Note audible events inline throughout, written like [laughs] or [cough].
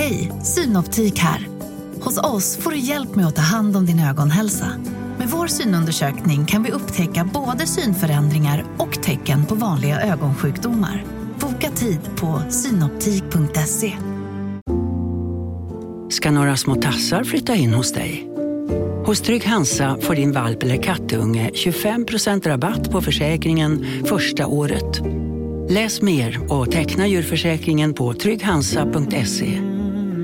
Hej, Synoptik här. Hos oss får du hjälp med att ta hand om din ögonhälsa. Med vår synundersökning kan vi upptäcka både synförändringar och tecken på vanliga ögonsjukdomar. Boka tid på synoptik.se. Ska några små tassar flytta in hos dig? Hos Trygg Hansa får din valp eller kattunge 25% rabatt på försäkringen första året. Läs mer och teckna djurförsäkringen på trygghansa.se.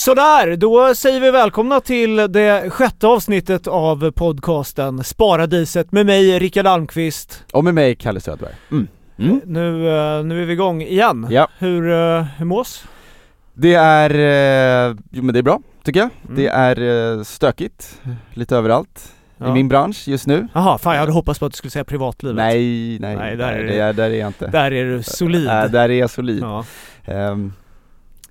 Sådär, då säger vi välkomna till det sjätte avsnittet av podcasten Sparadiset med mig Rickard Almqvist. Och med mig Kalle Söderberg. Mm. Mm. Nu, eh, nu är vi igång igen. Ja. Hur, eh, hur mås? Det är, eh, jo men det är bra tycker jag. Mm. Det är stökigt, lite överallt Ja. i min bransch just nu. Jaha, fan jag hade hoppats på att du skulle säga privatlivet. Nej, nej, Nej, där är det är, där är jag inte. Där är du solid. Äh, där är jag solid. Ja. Ehm,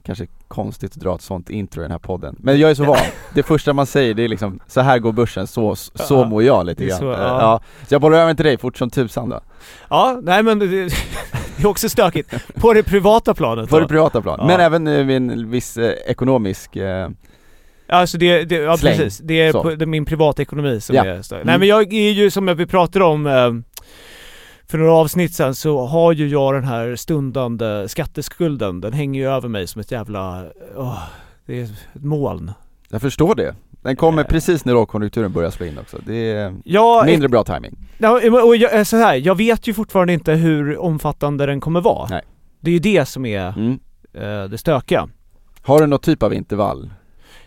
kanske konstigt att dra ett sånt intro i den här podden. Men jag är så van. det första man säger det är liksom, så här går börsen, så, så Ja, mår jag lite grann. så, Eh, ja. ja. Så jag bollar över till dig fort som tusan då. ja, nej men det, det är också stökigt. På det privata planet På då. det privata plan. Ja. Men även eh, med en viss eh, ekonomisk eh, Alltså det, det ja Släng. precis, det är, på, det är min privatekonomi som Ja. är större. Mm. Nej men jag är ju som vi pratade om eh, för några avsnitt sen så har ju jag den här stundande skatteskulden, den hänger ju över mig som ett jävla, åh, det är ett moln. Jag förstår det. Den kommer Eh. precis när lågkonjunkturen börjar slå in också. Det är Ja, mindre bra timing. Ja, och jag, så här, jag vet ju fortfarande inte hur omfattande den kommer vara. Nej. Det är ju det som är Mm. eh, det stökiga. Har du någon typ av intervall?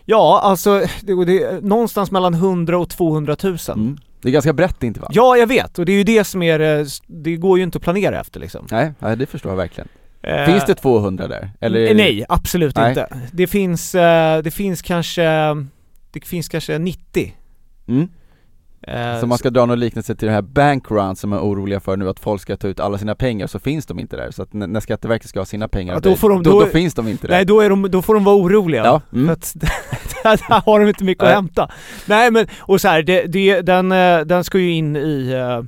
Ja, alltså det, det är någonstans mellan 100 och 200 000. Mm. Det är ganska brett intervall. Ja, jag vet och det är ju det som är det, det går ju inte att planera efter liksom. Nej, nej, det förstår jag verkligen. Eh, Finns det 200 där? Eller? Nej, absolut Nej. inte. Det finns, eh, det finns kanske, det finns kanske 90. Mm. Eh, Så man ska dra någon liknelse till det här bankrun som är oroliga för nu att folk ska ta ut alla sina pengar så finns de inte där. Så att när Skatteverket ska ha sina pengar Ja, då får de- då, då- då finns de inte där. Nej, då, är de, då får de vara oroliga. Ja, mm. För att [laughs] där har de inte mycket att hämta. Nej men, och så här, det, det, den, eh, den ska ju in i, eh,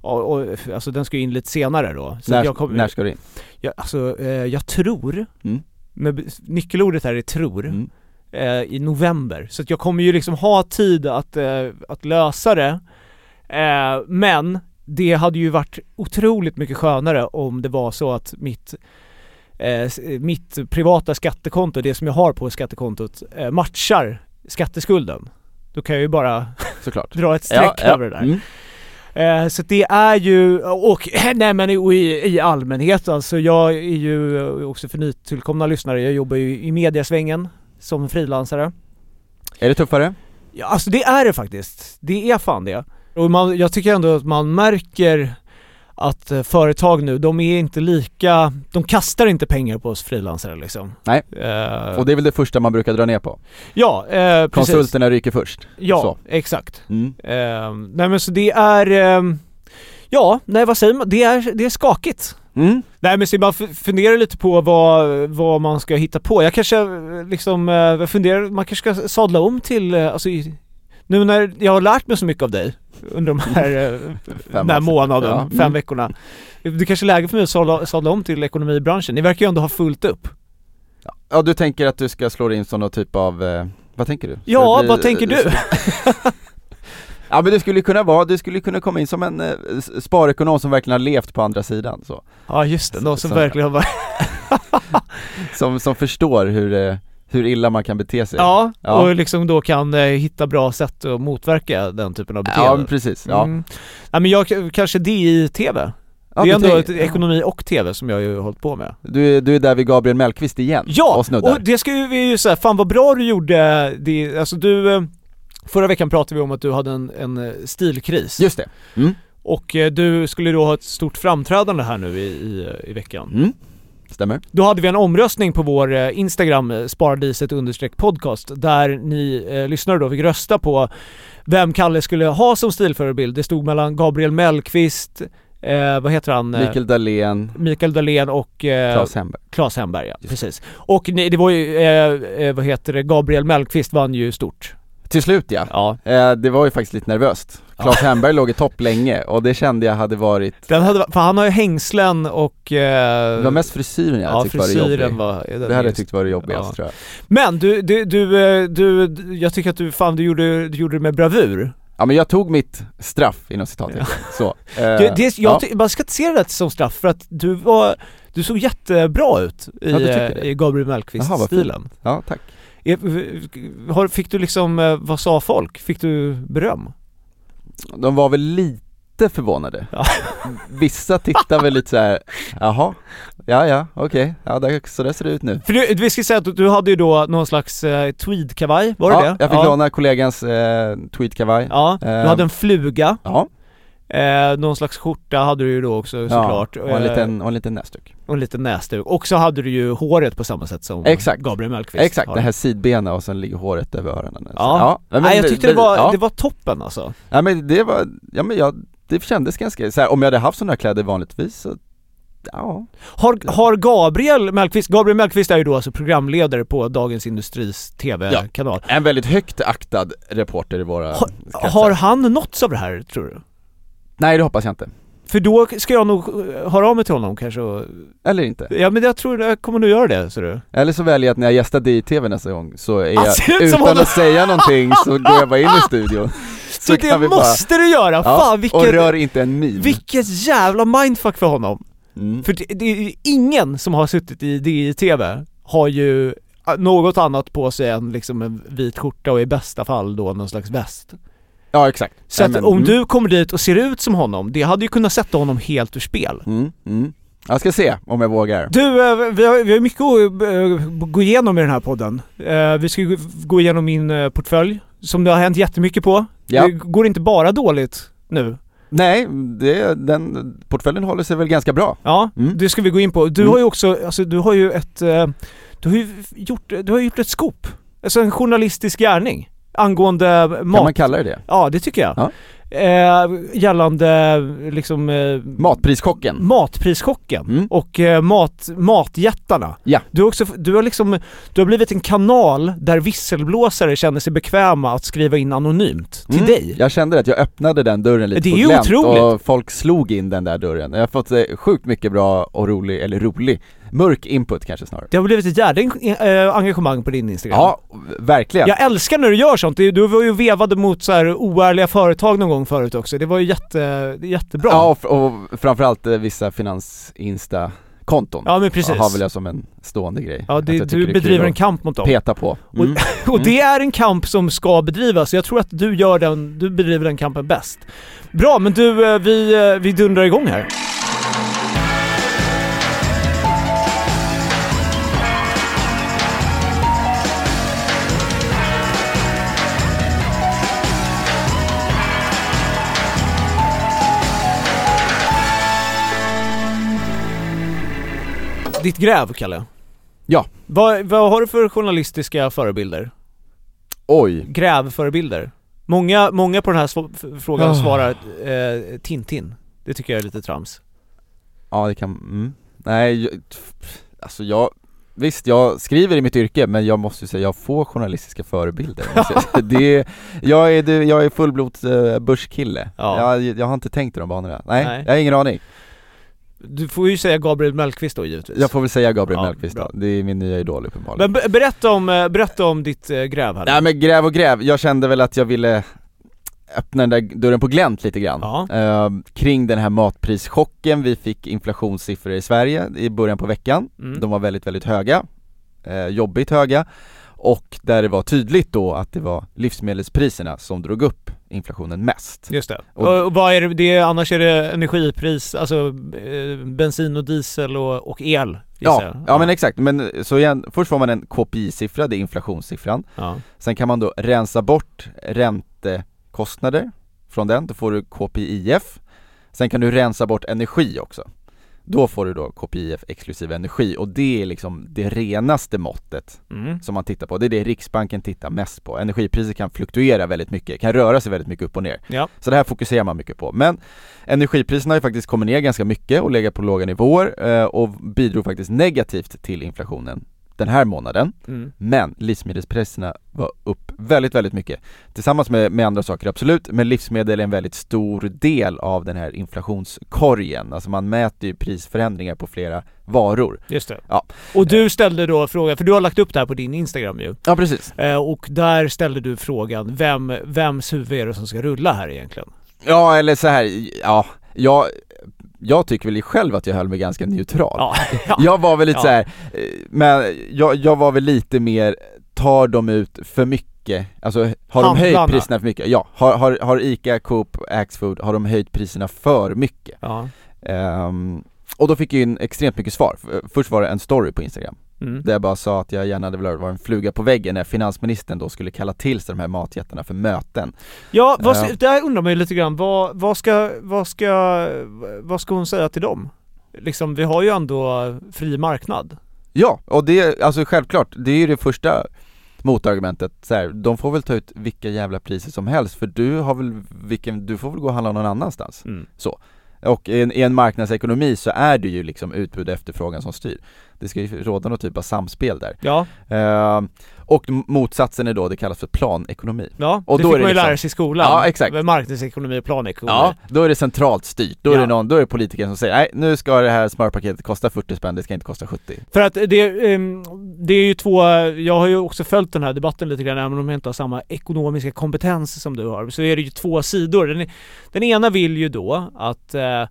och, och, alltså den ska ju in lite senare då. Så när, jag kommer- när ska du in? jag, alltså, jag tror, Mm. med, nyckelordet här är tror, Mm. Eh, i november. Så att jag kommer ju liksom ha tid att, eh, att lösa det. Eh, men det hade ju varit otroligt mycket skönare om det var så att mitt eh, mitt privata skattekonto, det som jag har på skattekontot, eh, matchar skatteskulden. Då kan jag ju bara [laughs] dra ett streck över det där. Mm. Eh, så det är ju, och [clears throat] nej men i, i allmänhet alltså, jag är ju också för nytillkomna lyssnare, jag jobbar ju i mediasvängen som frilansare. Är det tuffare? Ja, alltså det är det faktiskt. Det är fan det. Och man, jag tycker ändå att man märker att eh, företag nu, de är inte lika, de kastar inte pengar på oss frilansare liksom. Nej. Eh, Och det är väl det första man brukar dra ner på? ja, eh, precis. Konsulterna ryker först? Ja, Så. exakt. Mm. Eh, nej men så det är, ja, nej vad säger man? Det är, det är skakigt. Mm. Nej men så man f- funderar lite på vad, vad man ska hitta på. Jag kanske liksom, eh, jag funderar, man kanske ska sadla om till, eh, alltså nu när jag har lärt mig så mycket av dig under de här, eh, [laughs] den här månaden, Ja, fem mm. veckorna. Det kanske är läge för mig att sadla, sadla om till ekonomibranschen. Ni verkar ju ändå ha fullt upp. Ja du tänker att du ska slå in någon typ av, vad tänker du? Ska Ja, bli- vad tänker du? [laughs] [laughs] Ja men det skulle kunna vara, du skulle kunna komma in som en eh, sparekonom som verkligen har levt på andra sidan så. Ja just det, någon som Så- verkligen har. [laughs] Som, som förstår hur, eh, hur illa man kan bete sig. Ja, Ja. och liksom då kan eh, hitta bra sätt att motverka den typen av beteende. Ja men precis, ja. Mm. Ja men jag kanske det i TV. ja det är du ändå ett ekonomi och TV som jag ju har hållit på med. du, är, du är där vid Gabriel Mellqvist igen Ja! och snuddar. Och det ska ju vi ju säga, fan vad bra du gjorde det, alltså du eh, Förra veckan pratade vi om att du hade en, en eh, stilkris Just det. Mm. och eh, du skulle då ha ett stort framträdande här nu i, i, i veckan. Mm. stämmer. Då hade vi en omröstning på vår eh, Instagram, eh, sparadiset understreck podcast, där ni eh, lyssnare då fick rösta på vem Kalle skulle ha som stilförebild. Det stod mellan Gabriel Mellqvist, eh, vad heter han? Eh, Mikael Dahlén, Mikael Dahlén och eh, Claes Hemberg. Claes Hemberg, ja, precis. Och ni, det var ju, eh, eh, vad heter det, Gabriel Mellqvist vann ju stort. Till slut ja. Ja. Eh, det var ju faktiskt lite nervöst. Claes Hemberg låg i topp länge och det kände jag hade varit, Den hade, för han har ju hängslen och... Eh, det var mest frisyren jag ja, tyckte var det frisyren jobbigt. var... Det hade är jag tyckt var det jobbigast Ja. tror jag. Men du, du, du, eh, du, jag tycker att du, fan du gjorde, du gjorde det med bravur. Ja men jag tog mitt straff inom citattecken, så. [laughs] Eh, Det, det, jag, ja. Man ska inte se det som straff för att du var, du såg jättebra ut i, Ja, eh, i Gabriel Mellqvist-stilen. ja, tack. Har- Fick du liksom, eh, vad sa folk? Fick du beröm? De var väl lite förvånade. Ja. [laughs] Vissa tittar väl lite så här. jaha, ja ja, okej, ja där, så där ser det ut nu. För du, vi ska säga att du hade ju då någon slags eh, tweedkavaj, var det ja, det? jag fick ja. låna kollegans eh, tweedkavaj. Ja, du Eh, hade en fluga, Ja, eh, någon slags skjorta hade du ju då också såklart. ja och en eh, liten, och en liten näsduk. och en liten näsduk. Och så hade du ju håret på samma sätt som Exakt. Gabriel Mellqvist Exakt, har. det här sidbena och sen ligger håret över öronen. Ja. men Nej jag tyckte det var, ja. det var toppen alltså. Ja men det var, ja men jag, det kändes ganska, så här, om jag hade haft sådana här kläder vanligtvis så, ja. Har, har Gabriel Mellqvist, Gabriel Mellqvist är ju då alltså programledare på Dagens Industris TV-kanal. En väldigt högt aktad reporter i våra Har, har han nåtts av det här tror du? Nej det hoppas jag inte. För då ska jag nog eh, höra av mig till honom kanske och, Eller inte. Ja men jag tror jag kommer nog göra det ser du. Eller så väljer jag att när jag gästar DI-TV nästa gång så är Han jag, som utan att säga någonting så går jag bara in i studion. [laughs] Så, kan det vi bara- måste du göra! Ja, Fan och vilket, rör inte en min. vilket jävla mindfuck för honom! Mm. För det, det är ju ingen som har suttit i DI-TV har ju eh, något annat på sig än liksom en vit skjorta och i bästa fall då någon slags väst. Ja exakt. Så att om mm, du kommer dit och ser ut som honom, det hade ju kunnat sätta honom helt ur spel. Mm, mm. Jag ska se om jag vågar. Du, eh, vi har, vi har mycket att eh, gå igenom i den här podden. Eh, Vi ska gå igenom min portfölj, som det har hänt jättemycket på. Ja. Det går inte bara dåligt nu. Nej, det, den, portföljen håller sig väl ganska bra. Ja, Mm. det ska vi gå in på. Du Mm. har ju också, alltså du har ju ett, du har ju gjort, du har gjort ett scoop. Alltså en journalistisk gärning angående Kan mat. man kalla det det? Ja, det tycker jag. Ja. Eh, gällande liksom eh, Matpriskocken. matprischocken Mm. och eh, mat, matjättarna. Ja. Du också, du har liksom, du har blivit en kanal där visselblåsare känner sig bekväma att skriva in anonymt till Mm. dig. Jag kände att jag öppnade den dörren lite Det är på glänt otroligt. och folk slog in den där dörren. Jag har fått eh, sjukt mycket bra och rolig, eller rolig, mörk input kanske snarare. Det har blivit ett jävla eh, engagemang på din Instagram. Ja, verkligen. Jag älskar när du gör sånt. Du du var ju vevade mot så här oärliga företag någon gång förut också. Det var ju jätte, jättebra. Ja, och, och framförallt eh, vissa finans-insta-konton Ja, men precis. har väl jag som en stående grej. Ja, det, du bedriver en kamp mot dem. Peta på. Mm. [laughs] Och det är en kamp som ska bedrivas. Jag tror att du gör den, du bedriver den kampen bäst. Bra, men du, eh, vi, eh, vi dundrar igång här. Ditt gräv, Kalle. Ja. Vad, vad har du för journalistiska förebilder? Oj. Grävförebilder? Många, många på den här sv- frågan Ah. svarar eh, Tintin. Det tycker jag är lite trams. Ja det kan, mm. Nej, jag, alltså jag Visst, jag skriver i mitt yrke men jag måste ju säga, jag får journalistiska förebilder säga. [laughs] det är, jag är, jag är fullblods uh, börskille Ja. jag, jag har inte tänkt i de banorna, nej, Nej. jag har ingen aning Du får ju säga Gabriel Mellqvist då givetvis. Jag får väl säga Gabriel Ja, Mellqvist då, det är min nya idol uppenbarligen. Men be- berätta om, eh, berätta om ditt eh, gräv här. Nej men gräv och gräv, jag kände väl att jag ville öppna den där dörren på glänt lite grann. Ja. Eh, Kring den här matprischocken, vi fick inflationssiffror i Sverige i början på veckan. Mm. De var väldigt, väldigt höga, eh, jobbigt höga. Och där det var tydligt då att det var livsmedelspriserna som drog upp inflationen mest. Just det. Och- Och, vad är det, annars är det energipris, alltså eh, bensin och diesel och, och el Ja, jag. ja men exakt, men så igen, först får man en KPI-siffra, det är inflationssiffran. ja. Sen kan man då rensa bort räntekostnader från den, då får du KPIF. Sen kan du rensa bort energi också. Då får du då KPIF exklusive energi och det är liksom det renaste måttet Mm. som man tittar på. Det är det Riksbanken tittar mest på. Energipriser kan fluktuera väldigt mycket, kan röra sig väldigt mycket upp och ner. Ja. Så det här fokuserar man mycket på. Men energipriserna har ju faktiskt kommit ner ganska mycket och legat på låga nivåer eh, och bidrog faktiskt negativt till inflationen den här månaden. Mm. Men livsmedelspriserna var upp väldigt, väldigt mycket. Tillsammans med, med andra saker, absolut, men livsmedel är en väldigt stor del av den här inflationskorgen. Alltså man mäter ju prisförändringar på flera varor. Just det. Ja. Och du ställde då frågan, för du har lagt upp det här på din Instagram ju. Ja, precis. Eh, och där ställde du frågan, vem, vems huvud är det som ska rulla här egentligen? Ja, eller så här, ja, jag, jag tycker väl själv att jag höll mig ganska neutral. Ja. [laughs] ja. Jag var väl lite Ja. så här, eh, men jag, jag var väl lite mer, tar de ut för mycket? Alltså har de höjt priserna för mycket? Ja, har, har, har ICA, Coop, Axfood, har de höjt priserna för mycket? ja. Ehm, och då fick jag in extremt mycket svar. Först var det en story på Instagram, Mm. där jag bara sa att jag gärna hade velat vara en fluga på väggen när finansministern då skulle kalla till sig de här matjättarna för möten. Ja, vad, Ja. där undrar man ju lite grann, vad, vad, ska, vad, ska, vad ska hon säga till dem? Liksom, vi har ju ändå fri marknad. Ja, och det, alltså självklart, det är ju det första motargumentet så här, de får väl ta ut vilka jävla priser som helst för du har väl, vilken, du får väl gå och handla någon annanstans. Mm. Och i en, i en marknadsekonomi så är det ju liksom utbud och efterfrågan som styr. Det ska ju råda någon typ av samspel där. Ja, Ehm, och motsatsen är då, det kallas för planekonomi. ja. Och det då fick är man ju liksom- lära sig i skolan. Ja, exakt. Med marknadsekonomi och planekonomi. Ja, då är det centralt styrt. Då är Ja. det någon, då är det politikern som säger nej nu ska det här smörpaketet kosta 40 spänn, det ska inte kosta 70. För att det, ehm, det är ju två, jag har ju också följt den här debatten lite grann, även om jag inte har samma ekonomiska kompetens som du har, så är det ju två sidor. Den, den ena vill ju då att eh,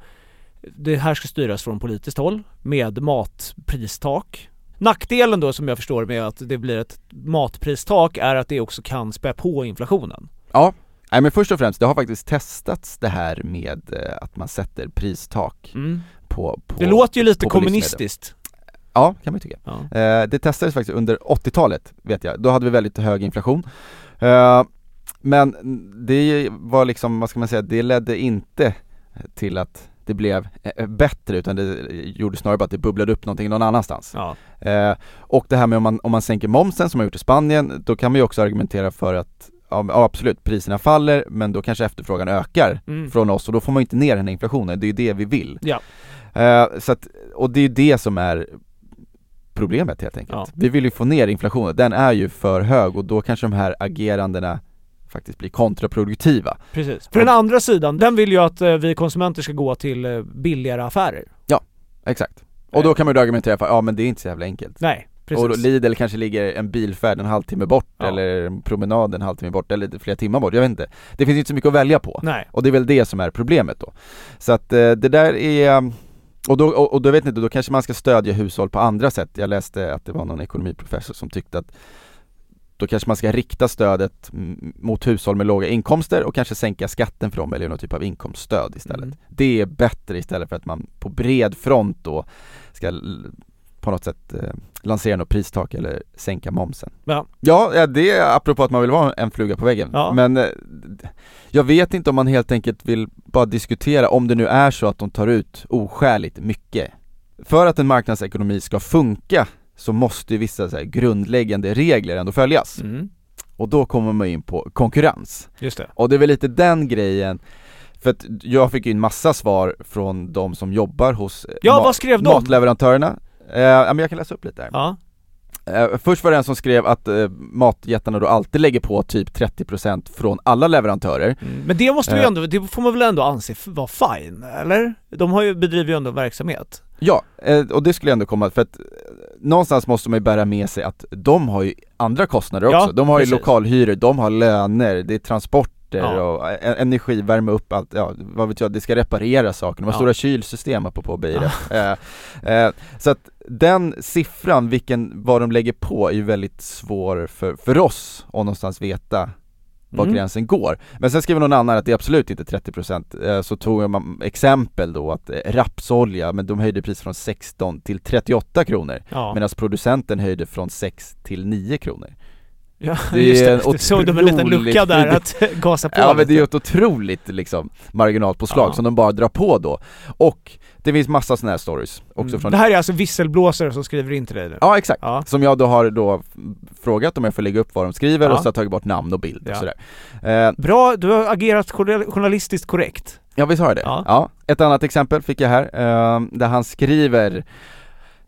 det här ska styras från politiskt håll med matpristak. Nackdelen då som jag förstår med att det blir ett matpristak är att det också kan spä på inflationen. Ja, nej men först och främst, det har faktiskt testats det här med eh, att man sätter pristak Mm. på, på Det låter ju lite kommunistiskt. Ja, kan man ju tycka. Ja. Eh, det testades faktiskt under 80-talet, vet jag. Då hade vi väldigt hög inflation. Eh, men det var liksom, vad ska man säga, det ledde inte till att det blev eh, bättre utan det gjorde snarare bara att det bubblade upp någonting någon annanstans. Ja. Eh, och det här med om man, om man sänker momsen som man gjort i Spanien, då kan man ju också argumentera för att Ja absolut, priserna faller men då kanske efterfrågan ökar Mm. från oss och då får man inte ner den här inflationen, det är ju det vi vill. Ja. Eh, så att, och det är ju det som är problemet helt enkelt. Ja. Vi vill ju få ner inflationen, den är ju för hög och då kanske de här agerandena faktiskt blir kontraproduktiva. Precis. För den andra sidan, den vill ju att eh, vi konsumenter ska gå till eh, billigare affärer. Exakt. Och då kan man ju argumentera för, ja men det är inte så jävla enkelt. Nej, precis. Och Lidl kanske ligger en bilfärd en halvtimme bort Ja. eller en promenad en halvtimme bort eller flera timmar bort, jag vet inte. Det finns inte så mycket att välja på. Nej. Och det är väl det som är problemet då. Så att eh, det där är och då, och, och då vet ni då kanske man ska stödja hushåll på andra sätt. Jag läste att det var någon ekonomiprofessor som tyckte att då kanske man ska rikta stödet mot hushåll med låga inkomster och kanske sänka skatten för dem eller någon typ av inkomststöd istället. Mm. Det är bättre istället för att man på bred front då ska på något sätt eh, lansera något pristak eller sänka momsen. Ja. Ja, det är apropå att man vill vara en fluga på väggen. Ja. Men eh, jag vet inte om man helt enkelt vill bara diskutera om det nu är så att de tar ut oskäligt mycket. För att en marknadsekonomi ska funka så måste ju vissa så grundläggande regler ändå följas. Mm. Och då kommer man in på konkurrens. Just det. Och det är väl lite den grejen för att jag fick ju en massa svar från de som jobbar hos eh, Ja, vad skrev de? matleverantörerna. Eh, men jag kan läsa upp lite här. Ja. Eh, först var det en som skrev att eh, matjättarna då alltid lägger på typ 30% från alla leverantörer. Mm. Men det måste vi Eh. ändå, det får man väl ändå anse vara fine, eller? De har ju, bedriver ju ändå verksamhet. Ja, och det skulle ändå komma för att någonstans måste man ju bära med sig att de har ju andra kostnader Ja, också. De har ju precis. lokalhyror, de har löner, det är transporter Ja. och eh, energi, värma upp allt, ja vad vet jag, det ska reparera saker, de har Ja. stora kylsystem apropå bilar. [laughs] Eh, eh, så att den siffran, vilken, vad de lägger på är ju väldigt svår för, för oss att någonstans veta var Mm. gränsen går. Men sen skriver någon annan att det är absolut inte 30% eh, Så tog man exempel då att eh, rapsolja, men de höjde pris från 16 till 38 kronor Ja. Medan producenten höjde från 6 till 9 kronor Ja, Det är just det. en det såg de en liten otroligt- lucka där att [laughs] gasa på Ja men det är ju ett otroligt liksom marginalpåslag Ja. som de bara drar på då. Och det finns massa sådana här stories också Mm. från Det här är alltså visselblåsare som skriver in till dig nu? Ja exakt, Ja. som jag då har då frågat om jag får lägga upp vad de skriver Ja. och så har jag tagit bort namn och bild och sådär. Eh, Bra, du har agerat journal- journalistiskt korrekt. ja visst har jag det? Ja. Ett annat exempel fick jag här, eh, där han skriver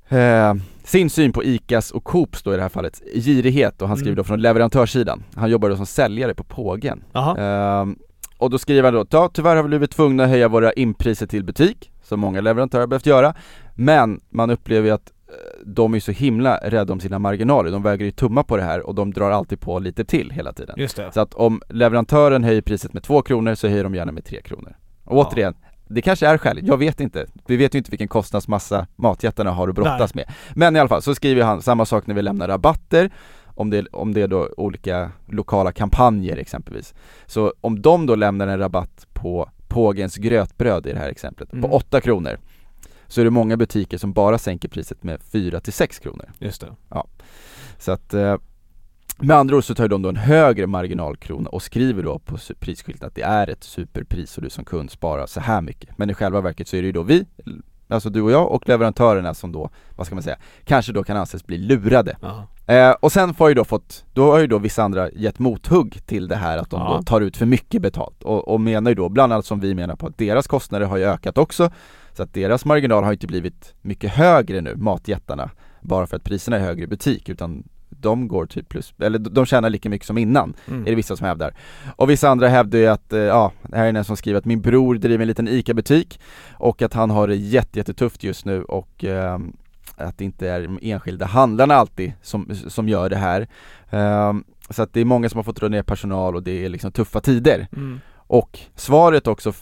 eh, sin syn på ICAs och Coops då i det här fallet, girighet och han skriver Mm. då från leverantörssidan. Han jobbar då som säljare på Pågen. Ehm, och då skriver han då, ja, tyvärr har vi blivit tvungna att höja våra inpriser till butik, som många leverantörer har behövt göra, men man upplever ju att eh, de är så himla rädda om sina marginaler, de väger ju tumma på det här och de drar alltid på lite till hela tiden. Just det. Så att om leverantören höjer priset med 2 kronor så höjer de gärna med 3 kronor. Och Ja. återigen, det kanske är skäligt, jag vet inte. Vi vet ju inte vilken kostnadsmassa matjättarna har att brottas med. Men i alla fall, så skriver han samma sak när vi lämnar rabatter, om det, om det är då olika lokala kampanjer exempelvis. Så om de då lämnar en rabatt på Pågens grötbröd i det här exemplet, Mm. på 8 kronor, så är det många butiker som bara sänker priset med 4 till 6 kronor. Just det. Så att eh, med andra ord så tar de då en högre marginalkrona och skriver då på prisskylten att det är ett superpris och du som kund sparar så här mycket. Men i själva verket så är det ju då vi, alltså du och jag och leverantörerna som då, vad ska man säga, kanske då kan anses bli lurade. Eh, och sen får ju då fått, då har ju då vissa andra gett mothugg till det här att de Ja. då tar ut för mycket betalt och, och menar ju då, bland annat som vi menar på att deras kostnader har ju ökat också så att deras marginal har inte blivit mycket högre nu, matjättarna, bara för att priserna är högre i butik utan de går typ plus, eller de tjänar lika mycket som innan, Mm. är det vissa som hävdar. Och vissa andra hävdar ju att, eh, ja, här är en som skriver att min bror driver en liten ICA-butik och att han har det jätte, jättetufft just nu och ehm, att det inte är de enskilda handlarna alltid som, som gör det här. Ehm, så att det är många som har fått dra ner personal och det är liksom tuffa tider. Mm. Och svaret också,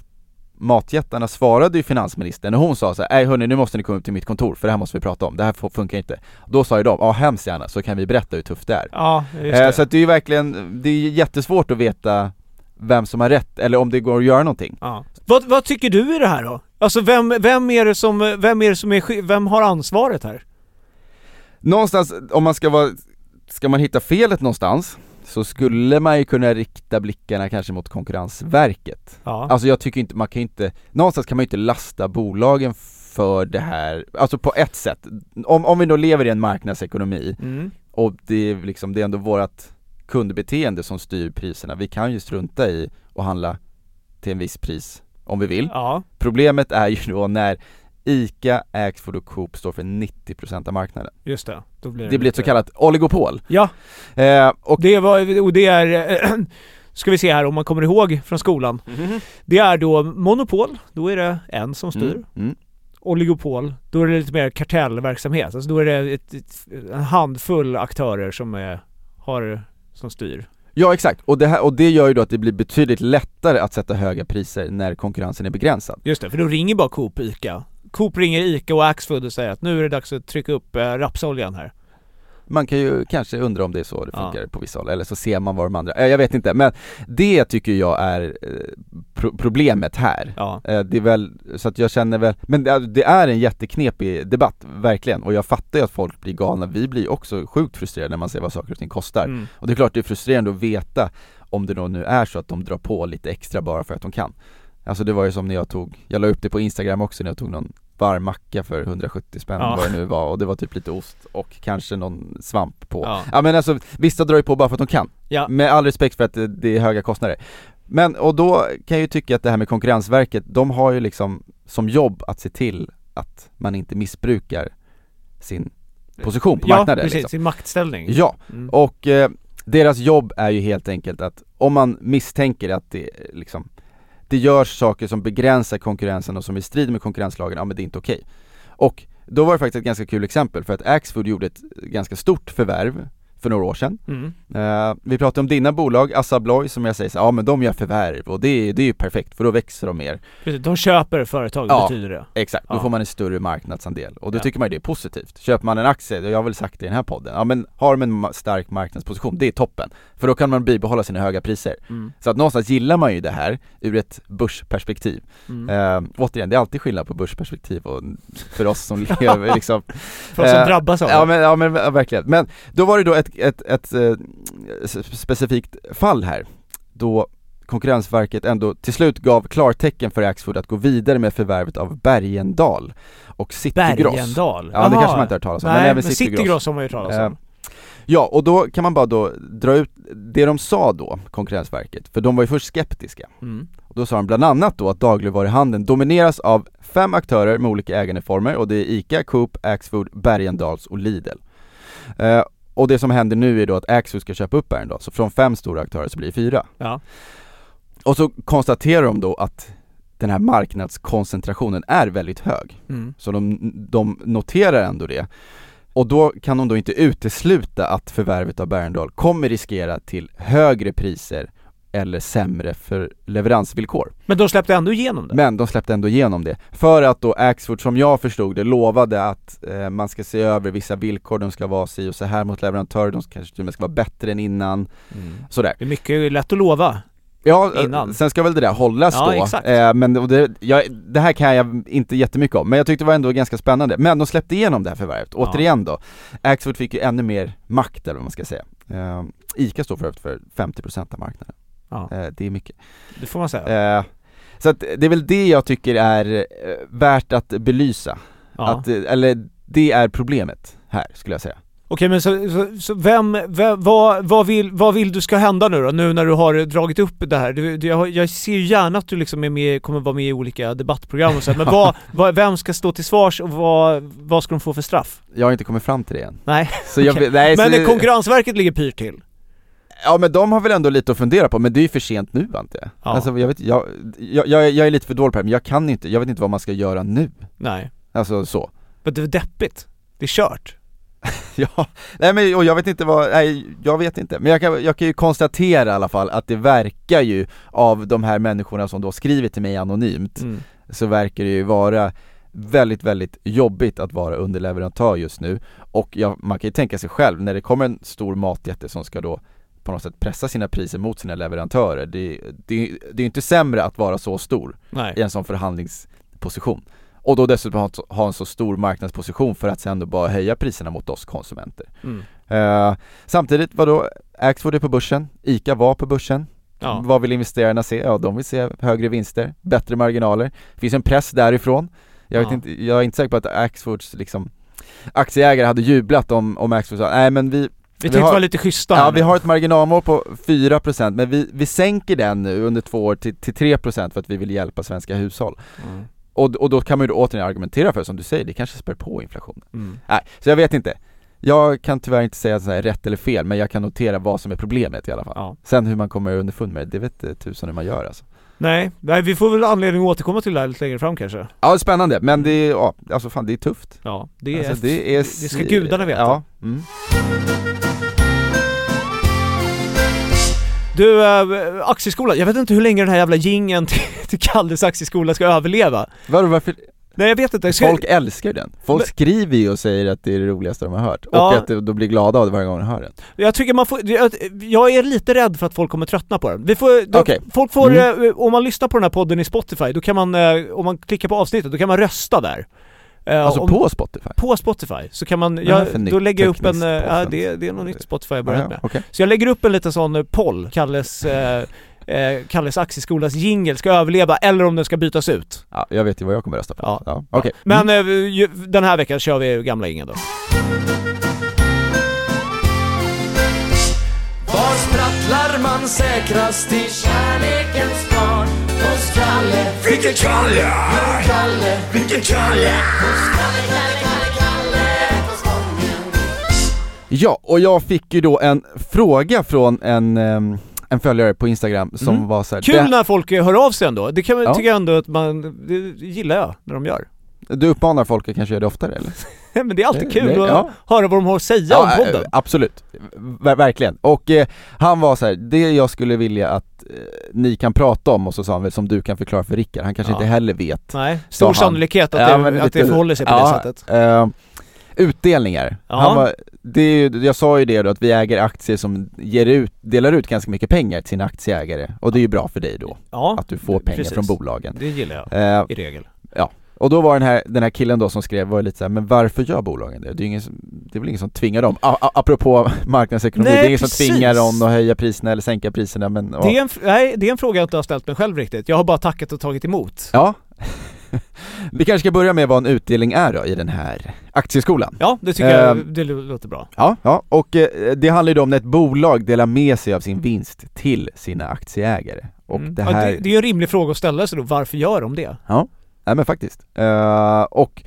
matjättarna svarade ju finansministern och hon sa så här, nej hörni nu måste ni komma upp till mitt kontor för det här måste vi prata om, det här funkar inte. Då sa ju de, ja hemskt gärna så kan vi berätta hur tufft det är. Ja, just Eh, det. så att det är ju verkligen, det är jättesvårt att veta vem som har rätt eller om det går att göra någonting. Ja. Vad, vad tycker du i det här då? Alltså vem, vem är det som, vem är det som är, vem har ansvaret här? Någonstans, om man ska vara, ska man hitta felet någonstans så skulle man ju kunna rikta blickarna kanske mot Konkurrensverket. Ja. Alltså jag tycker inte, man kan inte, någonstans kan man ju inte lasta bolagen för det här, alltså på ett sätt. Om, om vi då lever i en marknadsekonomi Mm. och det är liksom, det är ändå vårat kundbeteende som styr priserna. Vi kan ju strunta i att handla till en viss pris om vi vill. Ja. Problemet är ju då när ICA, Axfood och Coop står för 90% av marknaden. Just det. Då blir Det blir ett så kallat oligopol. Ja, Eh, och det var, och det är, [clears throat] ska vi se här om man kommer ihåg från skolan. Det är då monopol, då är det en som styr. Mm, mm. Oligopol, då är det lite mer kartellverksamhet. Alltså då är det ett, ett, en handfull aktörer som är, har, som styr. Ja exakt, och det, här, och det gör ju då att det blir betydligt lättare att sätta höga priser när konkurrensen är begränsad. Just det, för då ringer bara Coop ICA. Coop ringer ICA och Axfood och säger att nu är det dags att trycka upp eh, rapsoljan här. Man kan ju kanske undra om det är så det Ja. funkar på vissa håll, eller så ser man vad de andra, eh, jag vet inte, men det tycker jag är eh, pro- problemet här. Ja. Det är väl, så att jag känner väl, men det är, det är en jätteknepig debatt, verkligen, och jag fattar ju att folk blir galna, vi blir också sjukt frustrerade när man ser vad saker och ting kostar. Mm. Och det är klart det är frustrerande att veta om det då nu är så att de drar på lite extra bara för att de kan. Alltså det var ju som när jag tog, jag la upp det på Instagram också när jag tog någon varm macka för 170 spänn Ja. vad det nu var och det var typ lite ost och kanske någon svamp på. Ja. Ja men alltså vissa drar ju på bara för att de kan. Ja. Med all respekt för att det, det är höga kostnader. Men och då kan jag ju tycka att det här med Konkurrensverket, de har ju liksom som jobb att se till att man inte missbrukar sin position på ja, marknaden precis. liksom. Sin maktställning. Ja, Mm. och eh, deras jobb är ju helt enkelt att om man misstänker att det liksom det görs saker som begränsar konkurrensen och som är i strid med konkurrenslagen, ja men det är inte okej. Och då var det faktiskt ett ganska kul exempel för att Axfood gjorde ett ganska stort förvärv för några år sedan. Mm. Eh, vi pratade om dina bolag, Assa Abloy som jag säger så, ja men de gör förvärv och det, är- det är ju perfekt för då växer de mer. Precis. De köper företag, Ja. betyder det. Exakt, då Ja. får man en större marknadsandel och då Ja. tycker man ju det är positivt. Köper man en aktie, jag har väl sagt det i den här podden, ja men har de en stark marknadsposition, det är toppen. För då kan man bibehålla sina höga priser. Mm. Så att någonstans gillar man ju det här ur ett börsperspektiv. Mm. Eh, återigen, det är alltid skillnad på börsperspektiv och för oss som [laughs] lever liksom För oss som eh, drabbas av Ja det. men, ja men ja, verkligen. Men då var det då ett ett, ett, ett, eh, specifikt fall här då Konkurrensverket ändå till slut gav klartecken för Axfood att gå vidare med förvärvet av Bergendal och Citygross. Bergendal? Ja det Jaha. kanske man inte har hört talas om, Nej, men men även Citygross. Citygross har man ju hört talas om. Ja, och då kan man bara då dra ut det de sa då, Konkurrensverket, för de var ju först skeptiska. Mm. Och då sa de bland annat då att dagligvaruhandeln domineras av fem aktörer med olika ägandeformer och det är ICA, Coop, Axfood, Bergendahls och Lidl. Eh, och det som händer nu är då att Axfood ska köpa upp Bergendahls, så från fem stora aktörer så blir det fyra. Ja. Och så konstaterar de då att den här marknadskoncentrationen är väldigt hög. Mm. Så de, de noterar ändå det. Och då kan de då inte utesluta att förvärvet av Bergendahl kommer riskera till högre priser eller sämre för leveransvillkor. Men de släppte ändå igenom det? Men de släppte ändå igenom det. För att då Axfood, som jag förstod det, lovade att eh, man ska se över vissa villkor, de ska vara si och så här mot leverantörer, de kanske till och med ska vara bättre än innan, Mm. sådär. Det är mycket lätt att lova. Ja, eh, Innan. sen ska väl det där hållas Ja, då, exakt. eh, men det, jag, det här kan jag inte jättemycket om, men jag tyckte det var ändå ganska spännande. Men de släppte igenom det här förvärvet, Ja. återigen då, Axfood fick ju ännu mer makt eller vad man ska säga. Eh, ICA står för för 50% av marknaden, Ja, eh, det är mycket. det får man säga. Så att det är väl det jag tycker är värt att belysa, Ja. att, eller det är problemet här skulle jag säga. Okej men så, så, så vem, vem vad, vad, vill, vad vill du ska hända nu då? Nu när du har dragit upp det här? Du, du, jag, jag ser ju gärna att du liksom är med, kommer vara med i olika debattprogram och så men [laughs] vad, vad, vem ska stå till svars och vad, vad ska de få för straff? Jag har inte kommit fram till det än. Nej, [laughs] Så jag, nej, men så, Konkurrensverket ligger pyrt till. Ja men de har väl ändå lite att fundera på, men det är ju för sent nu jag. Ja. Alltså jag vet, jag, jag, jag, jag är lite för dålig på det här, men jag kan inte, jag vet inte vad man ska göra nu. Nej, Alltså så. men det är deppigt. Det är kört. [laughs] Ja, nej men och jag vet inte vad, nej jag vet inte. Men jag kan, jag kan ju konstatera i alla fall att det verkar ju av de här människorna som då skriver till mig anonymt, Mm. så verkar det ju vara väldigt, väldigt jobbigt att vara underleverantör just nu. Och ja, man kan ju tänka sig själv, när det kommer en stor matjätte som ska då på något sätt pressa sina priser mot sina leverantörer, det, det, det är ju inte sämre att vara så stor i Nej. en sån förhandlingsposition. Och då dessutom ha, en så stor marknadsposition för att sen då bara höja priserna mot oss konsumenter. Mm. Eh, samtidigt, vadå, Axfood är på börsen, ICA var på börsen. Ja. Vad vill investerarna se? Ja, de vill se högre vinster, bättre marginaler. Det finns en press därifrån. Jag, Ja. inte, jag är inte säker på att Axfoods liksom aktieägare hade jublat om, om Axfood sa nej men vi, Vi Vi tänkte har- vara lite schyssta ja vi har ett marginalmål på 4% men vi, vi sänker den nu under två år till, till 3% för att vi vill hjälpa svenska hushåll. Mm. Och, och då kan man ju då återigen argumentera för, som du säger, det kanske spär på inflationen. Mm. Nej, så jag vet inte. Jag kan tyvärr inte säga så här rätt eller fel, men jag kan notera vad som är problemet i alla fall. Ja. Sen hur man kommer underfund med det, det vet tusan hur man gör alltså. Nej, nej, vi får väl anledning att återkomma till det här lite längre fram kanske. Ja, spännande, men det är, ja, alltså fan det är tufft. Ja, det är... alltså, det, är, det ska gudarna veta. Ja, mm. Du, äh, aktieskola, jag vet inte hur länge den här jävla gingen till, [laughs] till Kalles aktieskola ska överleva. Var, varför? Nej jag vet inte, ska, Folk älskar den. Folk Men- skriver ju och säger att det är det roligaste de har hört. Och Ja. att de då blir glada av det varje gång de hör den. jag tycker man får, jag, är lite rädd för att folk kommer tröttna på den. Vi får, då, Okej. folk får, Mm. eh, om man lyssnar på den här podden i Spotify, då kan man, eh, om man klickar på avsnittet, då kan man rösta där. Eh, Alltså om, på Spotify? på Spotify, så kan man, jag, då lägger jag upp en, eh, ja det, det är något nytt Spotify jag Ja, börjat ja, med. okej. Så jag lägger upp en liten sån eh, poll, Kalles, eh, eh, Kalles aktieskolas jingel ska överleva eller om den ska bytas ut. Ja, jag vet ju vad jag kommer rösta på. Ja. Ja, okej. Men Mm. eh, ju- den här veckan kör vi gamla ingen då. Var sprattlar man säkrast i kärlekens barn? Hos Kalle. Vilken Kalle? Kalle. Vilken Kalle? Hos Kalle, Kalle, Kalle, Kalle på Spången. Ja, och jag fick ju då en fråga från en, ehm, en följare på Instagram som Mm. var så här, Kul "Det- när folk hör av sig ändå. Det kan man Ja. tycker jag ändå att man, det gillar jag när de gör. Du uppmanar folk att kanske göra det oftare eller? [laughs] Men det är alltid Det- kul det- att ja. höra vad de har att säga om podden. eh, absolut, Ver- verkligen. Och eh, han var så här, det jag skulle vilja att eh, ni kan prata om, och så sa han väl som du kan förklara för Rickard, han kanske Ja. inte heller vet Nej, stor sannolikhet att, Ja, det, men att det lite- förhåller sig på ja, det sättet. eh, utdelningar. Ja. Han var, det är ju, jag sa ju det då att vi äger aktier som ger ut, delar ut ganska mycket pengar till sina aktieägare och det är ju bra för dig då, Ja, att du får pengar precis. från bolagen. det gillar jag Eh, i regel. Och då var den här, den här killen då som skrev, var lite såhär, men varför gör bolagen det? Det är, ingen, som- det är väl ingen som tvingar dem? A- a- apropå marknadsekonomi, Nej, det är ingen som precis. tvingar dem att höja priserna eller sänka priserna men ja. Det är, en, nej, det är en fråga jag inte har ställt mig själv riktigt. Jag har bara tackat och tagit emot. Ja. [laughs] Vi kanske ska börja med vad en utdelning är då i den här aktieskolan. Ja, det tycker jag, Ehm. det låter bra. Ja, ja, och eh, det handlar ju då om när ett bolag delar med sig av sin vinst till sina aktieägare. Och Mm. det Ja, här... det, det är en rimlig fråga att ställa sig då, varför gör de det? Nej men faktiskt. Eh, och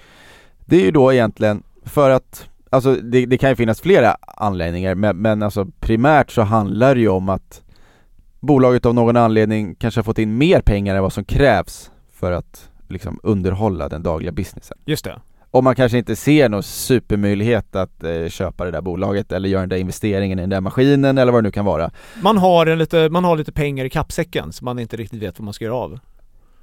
det är ju då egentligen för att, alltså det, det kan ju finnas flera anledningar men, men alltså primärt så handlar det ju om att bolaget av någon anledning kanske har fått in mer pengar än vad som krävs för att liksom underhålla den dagliga businessen. Just det. Och man kanske inte ser någon supermöjlighet att eh, köpa det där bolaget eller göra den där investeringen i den där maskinen eller vad det nu kan vara. Man har, en lite, man har lite pengar i kappsäcken som man inte riktigt vet vad man ska göra av.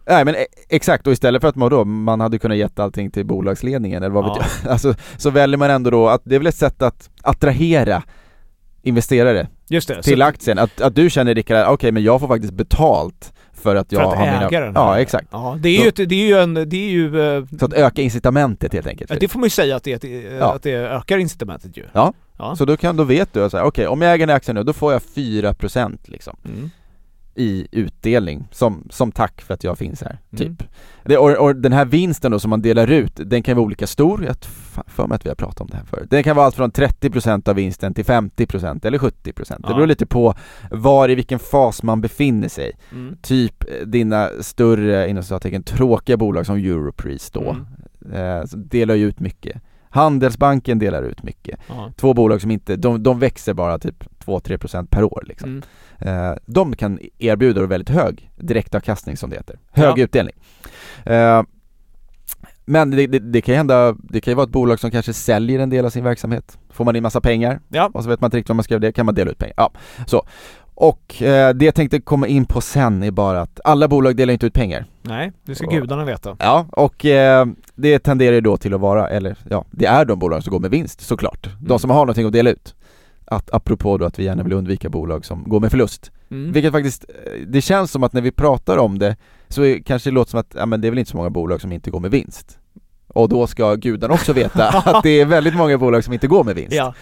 Nej men e- exakt, och istället för att man då, man hade kunnat gett allting till bolagsledningen eller vad vet Ja. jag, [laughs] alltså, så väljer man ändå då att det är väl ett sätt att attrahera investerare Just det. till så, aktien, att, att du känner Rickard, okej men jag får faktiskt betalt för att jag för att har äga mina... den Ja exakt, Ja, det är ju, ett, det är ju en, det är ju... eh, så att öka incitamentet helt enkelt. det får man ju säga att det, att det, Ja. att det ökar incitamentet ju. Ja. ja. Så då kan, då vet du så här, okej om jag äger den här aktien nu, då får jag 4% liksom Mm. I utdelning som, som tack för att jag finns här, Mm. typ. Det, och, och den här vinsten då som man delar ut, den kan vara olika stor, jag för mig att vi har pratat om det här förut. Den kan vara allt från 30% av vinsten till 50% eller 70% Det Ja. beror lite på var i vilken fas man befinner sig. Mm. Typ eh, dina större, inom citattecken, tråkiga bolag som Europris då, Mm. eh, delar ju ut mycket. Handelsbanken delar ut mycket. Ja. Två bolag som inte, de, de växer bara typ 2-3% per år liksom. Mm. Eh, de kan erbjuda väldigt hög direktavkastning som det heter, hög Ja. utdelning. Eh, men det, det, det kan ju hända, det kan ju vara ett bolag som kanske säljer en del av sin verksamhet. Får man in massa pengar Ja. och så vet man inte riktigt vad man ska göra det, kan man dela ut pengar. Ja, så. Och eh, det jag tänkte komma in på sen är bara att alla bolag delar inte ut pengar. Nej, det ska Och- gudarna veta. Ja, och eh, det tenderar ju då till att vara, eller ja, det är de bolag som går med vinst såklart. Mm. De som har någonting att dela ut. Att, apropå då att vi gärna vill undvika bolag som går med förlust. Mm. Vilket faktiskt, eh, det känns som att när vi pratar om det så är, kanske det låter som att, ja men det är väl inte så många bolag som inte går med vinst. Och då ska gudarna också veta [laughs] att det är väldigt många bolag som inte går med vinst. Ja,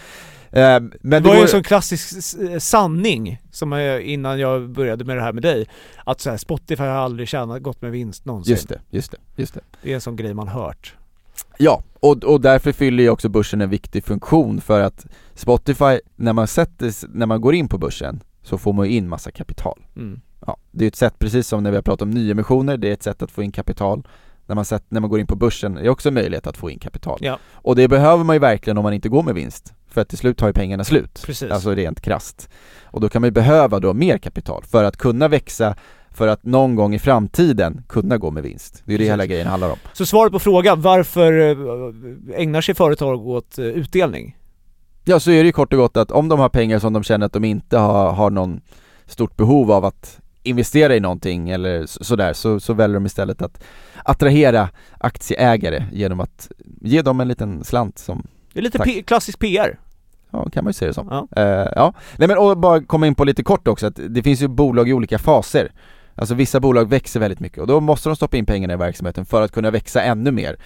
men det det var ju en sån klassisk sanning som jag, innan jag började med det här med dig. Att så här, Spotify har aldrig tjänat, gått med vinst någonsin. Just det, just det, just det. Det är en sån grej man hört. Ja, och, och därför fyller ju också börsen en viktig funktion för att Spotify, när man sätter, när man går in på börsen så får man ju in massa kapital. Mm. Ja, det är ett sätt, precis som när vi har pratat om nyemissioner, det är ett sätt att få in kapital. När man, sett, när man går in på börsen är också en möjlighet att få in kapital. Ja. Och det behöver man ju verkligen om man inte går med vinst. För att till slut tar ju pengarna slut. Precis. Alltså rent krasst. Och då kan man ju behöva då mer kapital för att kunna växa, för att någon gång i framtiden kunna gå med vinst. Det är det Precis. hela grejen handlar om. Så svaret på frågan, varför eh, ägnar sig företag åt eh, utdelning? Ja, så är det ju kort och gott att om de har pengar som de känner att de inte har, har någon stort behov av att investera i någonting eller så- sådär, så, så väljer de istället att attrahera aktieägare genom att ge dem en liten slant som, Det är lite. P- klassisk PR. Ja kan man ju se det som. Ja. Eh, ja, nej men och bara komma in på lite kort också att det finns ju bolag i olika faser. Alltså vissa bolag växer väldigt mycket och då måste de stoppa in pengarna i verksamheten för att kunna växa ännu mer.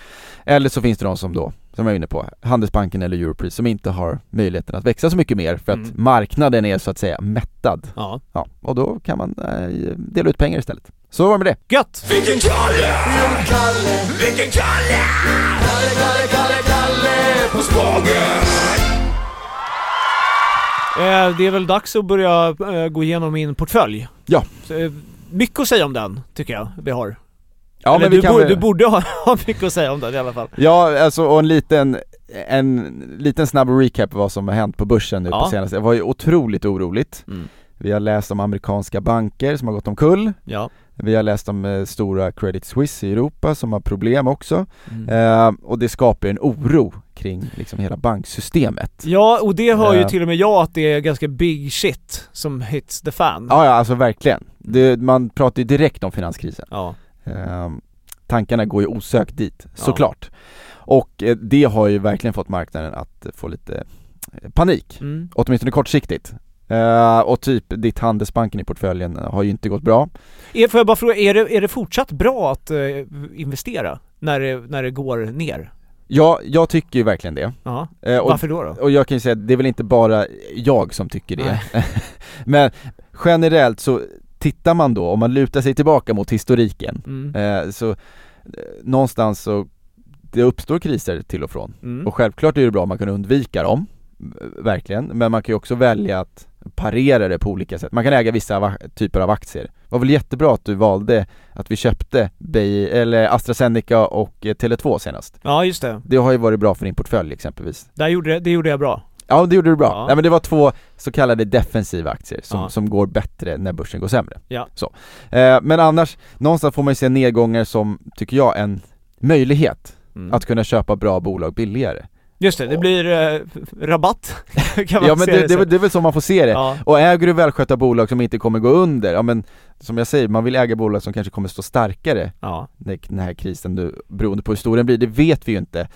Eller så finns det de som då, som jag är inne på, Handelsbanken eller Europris som inte har möjligheten att växa så mycket mer för att Mm. marknaden är så att säga mättad. Ja. Ja, och då kan man eh, dela ut pengar istället. Så var det med det. Gött! Vilken Kalle! Kalle! Vilken Kalle! Kalle, Kalle, Kalle, Kalle på Spagen! Eh, det är väl dags att börja eh, gå igenom min portfölj. Ja. Så, eh, mycket att säga om den, tycker jag vi har. Ja, Eller men du, borde, du borde ha, [laughs] ha mycket att säga om den i alla fall. Ja, alltså och en liten, en liten snabb recap vad som har hänt på börsen nu Ja. på senaste, det var ju otroligt oroligt. Mm. Vi har läst om amerikanska banker som har gått omkull. Ja. Vi har läst om eh, stora Credit Suisse i Europa som har problem också. Mm. Eh, och det skapar en oro kring liksom hela banksystemet. Ja, och det hör ju Eh. till och med jag att det är ganska big shit som hits the fan. Ja, ja alltså verkligen. Det, man pratar ju direkt om finanskrisen. Ja. Eh, tankarna går ju osökt dit, Ja. såklart. Och eh, det har ju verkligen fått marknaden att få lite eh, panik. Mm. åtminstone kortsiktigt. Eh, och typ ditt Handelsbanken i portföljen har ju inte gått bra. Är, får jag bara fråga, är det, är det fortsatt bra att eh, investera? när det, när det går ner? Ja, jag tycker ju verkligen det. Ja. Eh, och, Varför då? då? och jag kan ju säga att det är väl inte bara jag som tycker det. [laughs] Men generellt så tittar man då, om man lutar sig tillbaka mot historiken, Mm. så någonstans så det uppstår kriser till och från. Mm. Och självklart är det bra om man kan undvika dem, verkligen, men man kan ju också välja att parera det på olika sätt. Man kan äga vissa typer av aktier. Det var väl jättebra att du valde att vi köpte Bay, eller AstraZeneca och eh, Tele2 senast. Ja, just det. Det har ju varit bra för din portfölj exempelvis. Där gjorde, det gjorde jag bra. Ja det gjorde du bra. Ja. Ja. men det var två så kallade defensiva aktier som, Ja. som går bättre när börsen går sämre. Ja. Så. Eh, men annars, någonstans får man ju se nedgångar som, tycker jag, en möjlighet Mm. att kunna köpa bra bolag billigare. Just det, det blir eh, rabatt [laughs] kan man Ja men se det, det, är väl- det är väl så man får se det. Ja, Och äger du välskötta bolag som inte kommer gå under, ja men som jag säger, man vill äga bolag som kanske kommer stå starkare ja. när den här krisen, du, beroende på hur stor den blir, det vet vi ju inte.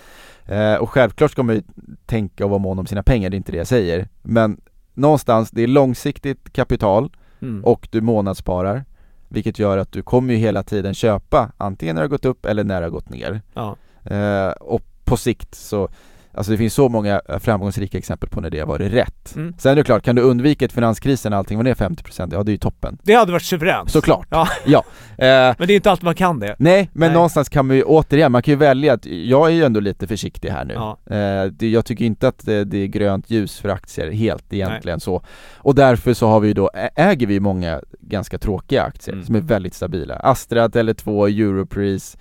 Eh, och självklart ska man ju tänka och vara mån om sina pengar, det är inte det jag säger. Men någonstans, det är långsiktigt kapital Mm. och du månadssparar. Vilket gör att du kommer ju hela tiden köpa, antingen när det har gått upp eller när det har gått ner. ja. Eh, och på sikt så, alltså det finns så många eh, framgångsrika exempel på när det har varit rätt. Mm. Sen är det klart, kan du undvika ett finanskrisen när allting var ner 50% ja det är ju toppen. Det hade varit suveränt. Såklart. Ja. Ja. Eh, Men det är inte alltid man kan det. nej, men Nej. någonstans kan man ju återigen, man kan ju välja att, jag är ju ändå lite försiktig här nu. Ja. Eh, det, jag tycker inte att det, det är grönt ljus för aktier helt egentligen så. Och därför så har vi ju då, äger vi många ganska tråkiga aktier Mm. som är väldigt stabila. Astra, Tele2, Europris,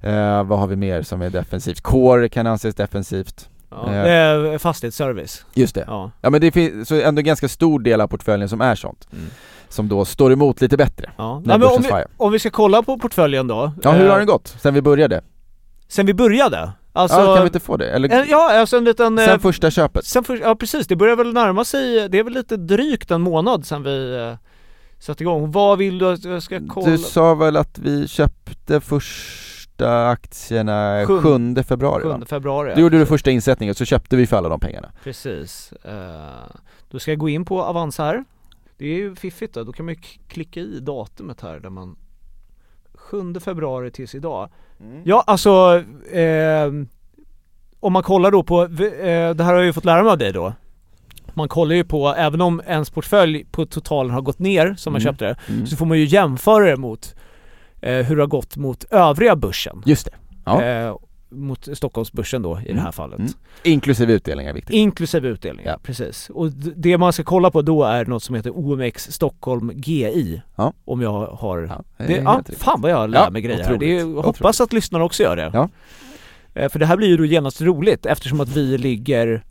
eh, vad har vi mer som är defensivt? Core kan anses defensivt. Ja. Eh. Fastighetsservice. Just det. Ja. Ja men det finns så ändå en ganska stor del av portföljen som är sånt. Mm. Som då står emot lite bättre. Ja. Nej, men om, vi, om vi ska kolla på portföljen då. Ja hur eh, har den gått sen vi började? Sen vi började? Alltså, ja kan vi inte få det? Eller eh, ja alltså en liten... eh, sen första köpet? Sen för, ja precis, det börjar väl närma sig, det är väl lite drygt en månad sen vi eh, satte igång. Vad vill du att jag ska kolla? Du sa väl att vi köpte första aktierna Sjunde- 7 februari va? 7 februari. Då gjorde du första insättningen, så köpte vi för alla de pengarna. Precis. Eh, då ska jag gå in på Avanza här. Det är ju fiffigt då, då kan man ju klicka i datumet här där man 7 februari tills idag. Ja alltså, eh, om man kollar då på, eh, det här har jag ju fått lära mig av dig då. Man kollar ju på, även om ens portfölj på totalen har gått ner som man Mm. köpte det, Mm. så får man ju jämföra det mot hur det har gått mot övriga börsen. Just det, Ja. Eh, mot Stockholmsbörsen då i det här Mm. fallet. Mm. inklusive utdelningar är viktigt. Inklusive utdelningar, Ja. precis. Och det man ska kolla på då är något som heter OMX Stockholm GI. Ja. Om jag har... Ja, det, ja, riktigt. fan vad jag lär mig grejer otroligt. Det är, hoppas Otroligt. att lyssnarna också gör det. Ja. Eh, För det här blir ju då genast roligt eftersom att vi ligger...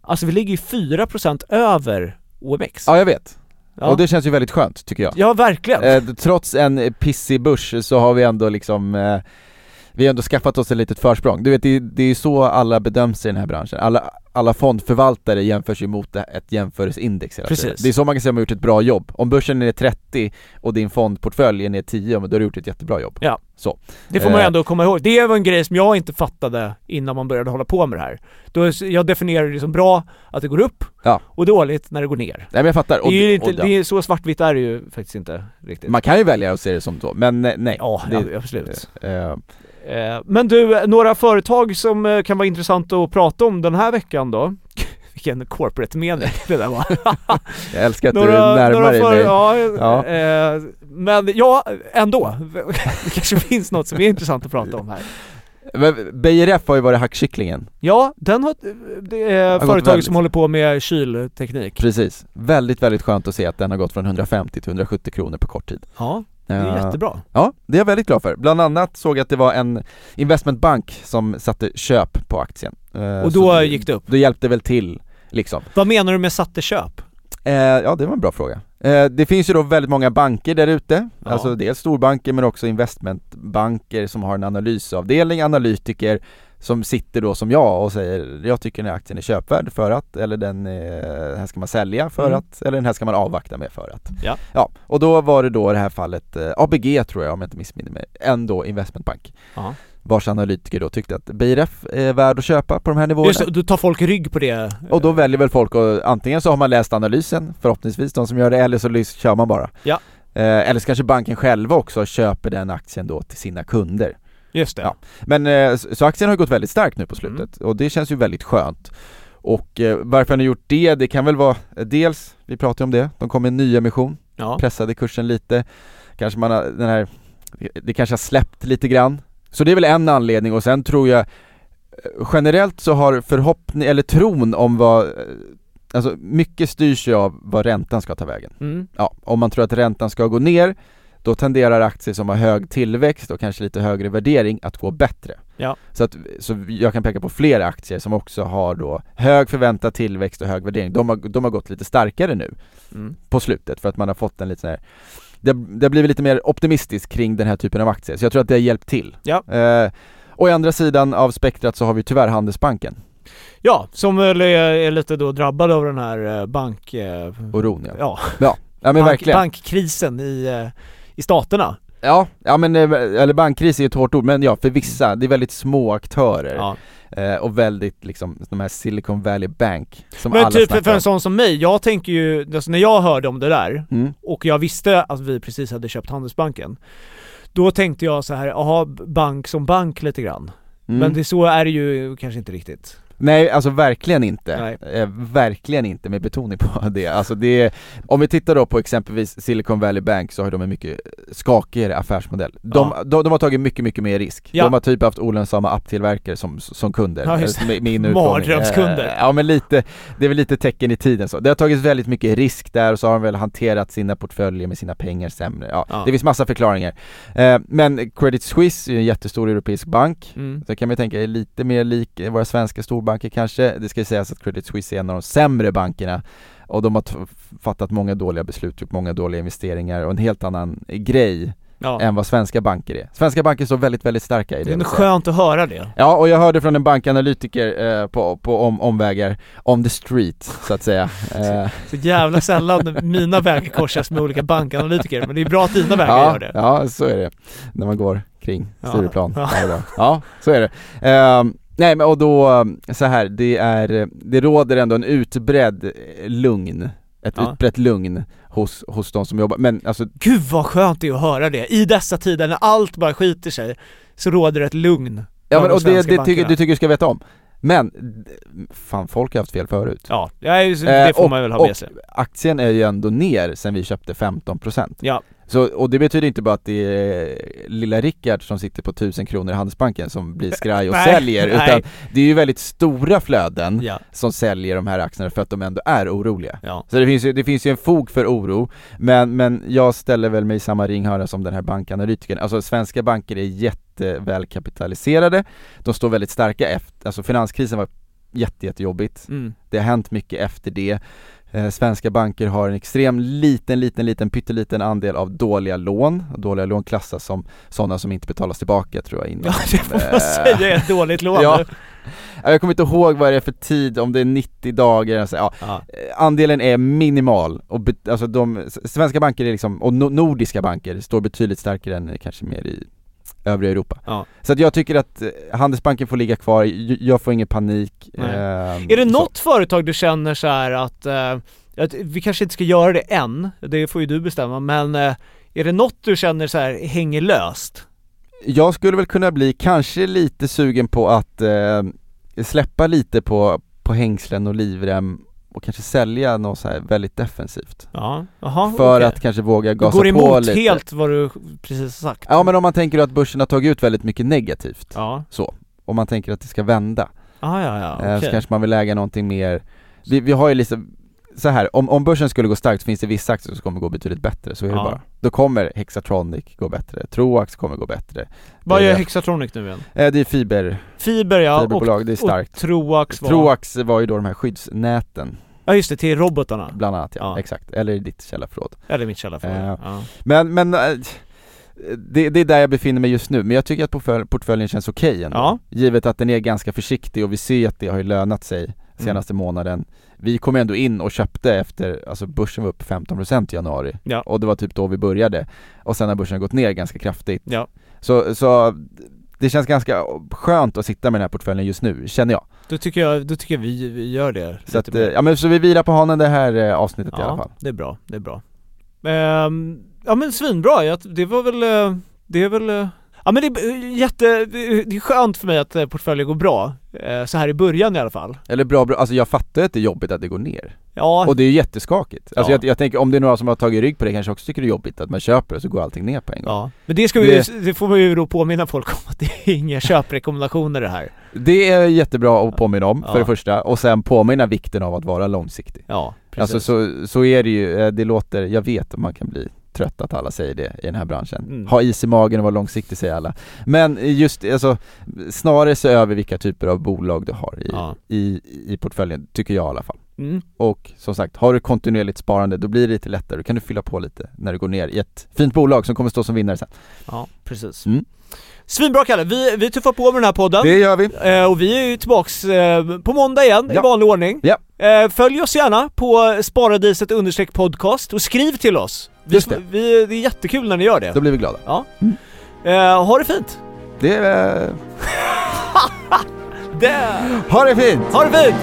Alltså vi ligger ju 4% över OMX. Ja jag vet, Ja. och det känns ju väldigt skönt tycker jag. Ja, verkligen. Eh, trots en pissig börs så har vi ändå liksom eh, vi har ändå skaffat oss ett litet försprång. Du vet, det, det är ju så alla bedöms i den här branschen. Alla, alla fondförvaltare jämförs ju mot ett jämförelseindex hela. Precis. Det är så man kan säga att man har gjort ett bra jobb. Om börsen är 30 och din fondportfölj är ner 10, men då har du gjort ett jättebra jobb. Ja. Så. Det får man Eh. ändå komma ihåg. Det var en grej som jag inte fattade innan man började hålla på med det här. Då, jag definierar det som bra att det går upp Ja. och dåligt när det går ner. Nej men jag fattar. Det är ju inte, och, det är, så svartvitt är det ju faktiskt inte riktigt. Man kan ju välja att se det som så, men eh, nej. ja, det, ja, absolut. Eh, Men du, några företag som kan vara intressant att prata om den här veckan då? Vilken corporate mening det där var. [laughs] jag älskar att du några, närmar några dig mig. ja, Ja. Eh, Men ja, ändå. Det kanske finns något som är intressant att prata om här. Men BRF har ju varit hackkycklingen. Ja, den har, det är gått företag väldigt. som håller på med kylteknik. Precis. Väldigt, väldigt skönt att se att den har gått från 150 till 170 kronor på kort tid. Ja, det är jättebra. Ja, det är jag väldigt glad för. Bland annat såg jag att det var en investmentbank som satte köp på aktien. Eh, Och så då gick det upp. Då hjälpte väl till, liksom. Vad menar du med satte köp? Eh, ja, det var en bra fråga. Eh, det finns ju då väldigt många banker där ute, Ja. alltså dels storbanker men också investmentbanker som har en analysavdelning, analytiker som sitter då som jag och säger jag tycker den här aktien är köpvärd för att, eller den, eh, här ska man sälja för Mm. att, eller den här ska man avvakta med för att. Ja. Ja, och då var det då i det här fallet eh, ABG tror jag om jag inte missminner mig, en då investmentbank Ja. Vars analytiker då tyckte att BRF är värd att köpa på de här nivåerna. Just då tar folk rygg på det. Och då väljer väl folk att antingen så har man läst analysen, förhoppningsvis de som gör det, eller så kör man bara. Ja. Eh, eller så kanske banken själva också köper den aktien då till sina kunder. Just det. Ja. Men eh, så aktien har gått väldigt starkt nu på slutet och det känns ju väldigt skönt. Och eh, varför han har gjort det, det kan väl vara, dels, vi pratade om det, de kom med en nyemission, Ja. pressade kursen lite, kanske man har, den här, det kanske har släppt lite grann. Så det är väl en anledning och sen tror jag eh, generellt så har förhoppning, eller tron om vad, eh, alltså mycket styrs ju av vad räntan ska ta vägen. Mm. Ja, om man tror att räntan ska gå ner, då tenderar aktier som har hög tillväxt och kanske lite högre värdering att gå bättre. Ja. Så, att, så jag kan peka på flera aktier som också har då hög förväntad tillväxt och hög värdering. De har, de har gått lite starkare nu Mm. på slutet för att man har fått en lite sån här det, det har blivit lite mer optimistiskt kring den här typen av aktier, så jag tror att det har hjälpt till. Ja. Eh, och i andra sidan av spektrat så har vi tyvärr Handelsbanken, Ja, som väl är, lite då drabbad av den här eh, bank... eh, oron ja. Ja, Ja, ja men bank, verkligen. bankkrisen i, eh, i staterna. Ja, ja men, eh, eller bankkris är ju ett hårt ord, men ja för vissa, det är väldigt små aktörer Ja. eh, och väldigt liksom, de här Silicon Valley Bank som Men alla typ för, för en sån som mig, jag tänker ju, alltså när jag hörde om det där Mm. och jag visste att vi precis hade köpt Handelsbanken Då tänkte jag så här, jaha, bank som bank lite grann Mm. Men det, så är det ju kanske inte riktigt Nej, alltså verkligen inte. Eh, verkligen inte med betoning på [laughs] det. Alltså det är, om vi tittar då på exempelvis Silicon Valley Bank så har de en mycket skakigare affärsmodell. De, Ja. de, de har tagit mycket, mycket mer risk. Ja. De har typ haft olönsamma apptillverkare som, som kunder. Ja, just eh, med, med. Mardrömskunder. Eh, Ja men lite, det är väl lite tecken i tiden så. Det har tagits väldigt mycket risk där och så har de väl hanterat sina portföljer med sina pengar sämre. Ja, Ja. Det finns massa förklaringar. Eh, men Credit Suisse är ju en jättestor europeisk bank. mm. Så kan man tänka är lite mer lik våra svenska storbanker kanske. Det ska ju sägas att Credit Suisse är en av de sämre bankerna och de har fattat många dåliga beslut, gjort många dåliga investeringar och en helt annan grej Ja, än vad svenska banker är. Svenska banker står väldigt, väldigt starka i det. det är skönt att höra det Ja, och jag hörde från en bankanalytiker eh, på, på om, omvägar, on the street så att säga. [laughs] Eh, Så jävla sällan mina vägar korsas med olika bankanalytiker Men det är bra att dina vägar ja, gör det ja, så är det. När man går kring Ja. Stureplan Ja. dag. Ja, så är det. Ehm, nej men och då, så här, det är, det råder ändå en utbredd eh, lugn, ett Ja. utbrett lugn hos, hos de som jobbar, men alltså Gud vad skönt det är att höra det, i dessa tider när allt bara skiter sig Så råder ett lugn Ja men och det, det, tycker, det tycker du ska veta om. Men, fan folk har haft fel förut. Ja, det, Eh, får och- man väl ha och med sig Aktien är ju ändå ner sen vi köpte 15% Ja, Så, och det betyder inte bara att det är lilla Rickard som sitter på 1000 kronor i Handelsbanken som blir skraj och [laughs] Nej, säljer, nej. utan det är ju väldigt stora flöden ja, som säljer de här aktierna för att de ändå är oroliga. ja Så det finns ju, det finns ju en fog för oro, men, men jag ställer väl mig i samma ringhörna som den här bankanalytikern. Alltså svenska banker är jätteväl kapitaliserade, de står väldigt starka efter, alltså finanskrisen var jätte, jättejobbigt, mm. det har hänt mycket efter det. Eh, svenska banker har en extrem liten, liten, liten, pytteliten andel av dåliga lån. Dåliga lån klassas som sådana som inte betalas tillbaka tror jag innan. Ja det får man Eh, säga är ett dåligt lån Ja. Ja, Jag kommer inte ihåg vad det är för tid, om det är 90 dagar, alltså, ja. ja. Eh, Andelen är minimal och alltså de, svenska banker är liksom, och no- nordiska banker står betydligt starkare än kanske mer i övriga Europa. Ja. Så att jag tycker att eh, Handelsbanken får ligga kvar, jag får ingen panik. Ehm, Är det så. något företag du känner så här att, eh, att vi kanske inte ska göra det än, det får ju du bestämma, men eh, är det något du känner så här hänger löst? Jag skulle väl kunna bli kanske lite sugen på att eh, släppa lite på, på hängslen och livrem och kanske sälja något så här väldigt defensivt. Ja, jaha för okej. att kanske våga Du gasa går på emot lite. helt vad du precis har sagt? Ja men om man tänker att börsen har tagit ut väldigt mycket negativt, Ja, så. Om man tänker att det ska vända, ah, ja, ja, eh, okej. så kanske man vill äga någonting mer Vi, vi har ju lite så här, om, om börsen skulle gå starkt så finns det vissa aktier som kommer gå betydligt bättre, så är det Ja. bara. Då kommer Hexatronic gå bättre, Troax kommer gå bättre. Vad gör det. Hexatronic nu igen? Eh, det är fiber, Fiber ja, och, fiberbolag, det är starkt. och Troax var... Troax var ju då de här skyddsnäten, Ja just det, till robotarna. bland annat ja, Ja. exakt. Eller i ditt källarförråd. Eller mitt källarförråd. Eh, ja. Men, men eh, det, det är där jag befinner mig just nu, men jag tycker att portfölj, portföljen känns okej ändå. Ja. Givet att den är ganska försiktig och vi ser att det har ju lönat sig senaste månaden. Vi kom ändå in och köpte efter, alltså börsen var upp 15% i januari Ja. och det var typ då vi började och sen har börsen gått ner ganska kraftigt. Ja, Så, så det känns ganska skönt att sitta med den här portföljen just nu, känner jag. då tycker jag, då tycker jag vi, vi gör det Så att, ja men så vi vilar på hanen det här eh, avsnittet i alla fall. det är bra, det är bra. Ehm, ja men svinbra, jag, det var väl, eh, det är väl, eh, Ja men det är jätte, det är skönt för mig att eh, portföljen går bra, eh, så här i början i alla fall. Eller bra, bra, alltså jag fattar att det är jobbigt att det går ner. Ja, Och det är ju jätteskakigt. Alltså Ja. jag, jag tänker om det är några som har tagit rygg på det kanske också tycker det är jobbigt att man köper och så går allting ner på en gång. ja. men det ska vi Det- det får man ju då påminna folk om [laughs] att det är inga köprekommendationer det här. Det är jättebra att påminna om, Ja. för det första, och sen påminna vikten av att vara långsiktig. Ja, precis. Alltså så, så är det ju, eh, det låter, jag vet att man kan bli trött att alla säger det i den här branschen. Mm. Ha is i magen och vara långsiktig säger alla. Men just, alltså, snarare se över vilka typer av bolag du har i, Ja. i, i portföljen, tycker jag i alla fall. Mm. Och som sagt, har du kontinuerligt sparande då blir det lite lättare, då kan du fylla på lite när du går ner i ett fint bolag som kommer stå som vinnare sen. Ja, precis. Mm. Svinbra Kalle, vi, vi tuffar på med den här podden. Det gör vi! Eh, och vi är ju tillbaks eh, på måndag igen i Ja. vanlig ordning. Ja. Eh, följ oss gärna på sparadiset understreck podcast och skriv till oss. Vi, Just det. Vi, det är jättekul när ni gör det. Då blir vi glada. Eh, ha det fint! Det är... [laughs] Det. Ha det fint! Ha det fint!